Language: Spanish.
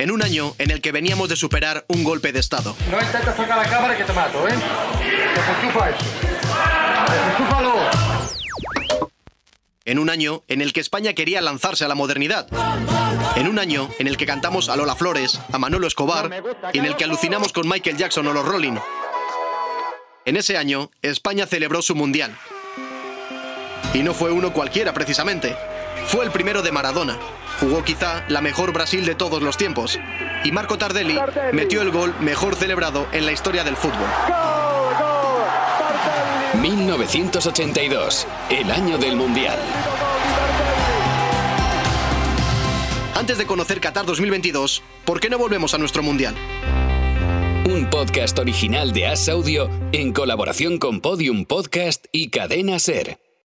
en un año en el que veníamos de superar un golpe de Estado. No intentes tocar la cámara que te mato, ¿eh? Desenchufa eso. Desenchúfalo. En un año en el que España quería lanzarse a la modernidad. En un año en el que cantamos a Lola Flores, a Manolo Escobar y en el que alucinamos con Michael Jackson o los Rolling. En ese año, España celebró su mundial. Y no fue uno cualquiera, precisamente. Fue el primero de Maradona. Jugó quizá la mejor Brasil de todos los tiempos. Y Marco Tardelli metió el gol mejor celebrado en la historia del fútbol. 1982, el año del Mundial. Antes de conocer Qatar 2022, ¿por qué no volvemos a nuestro mundial? Un podcast original de As Audio en colaboración con Podium Podcast y Cadena Ser.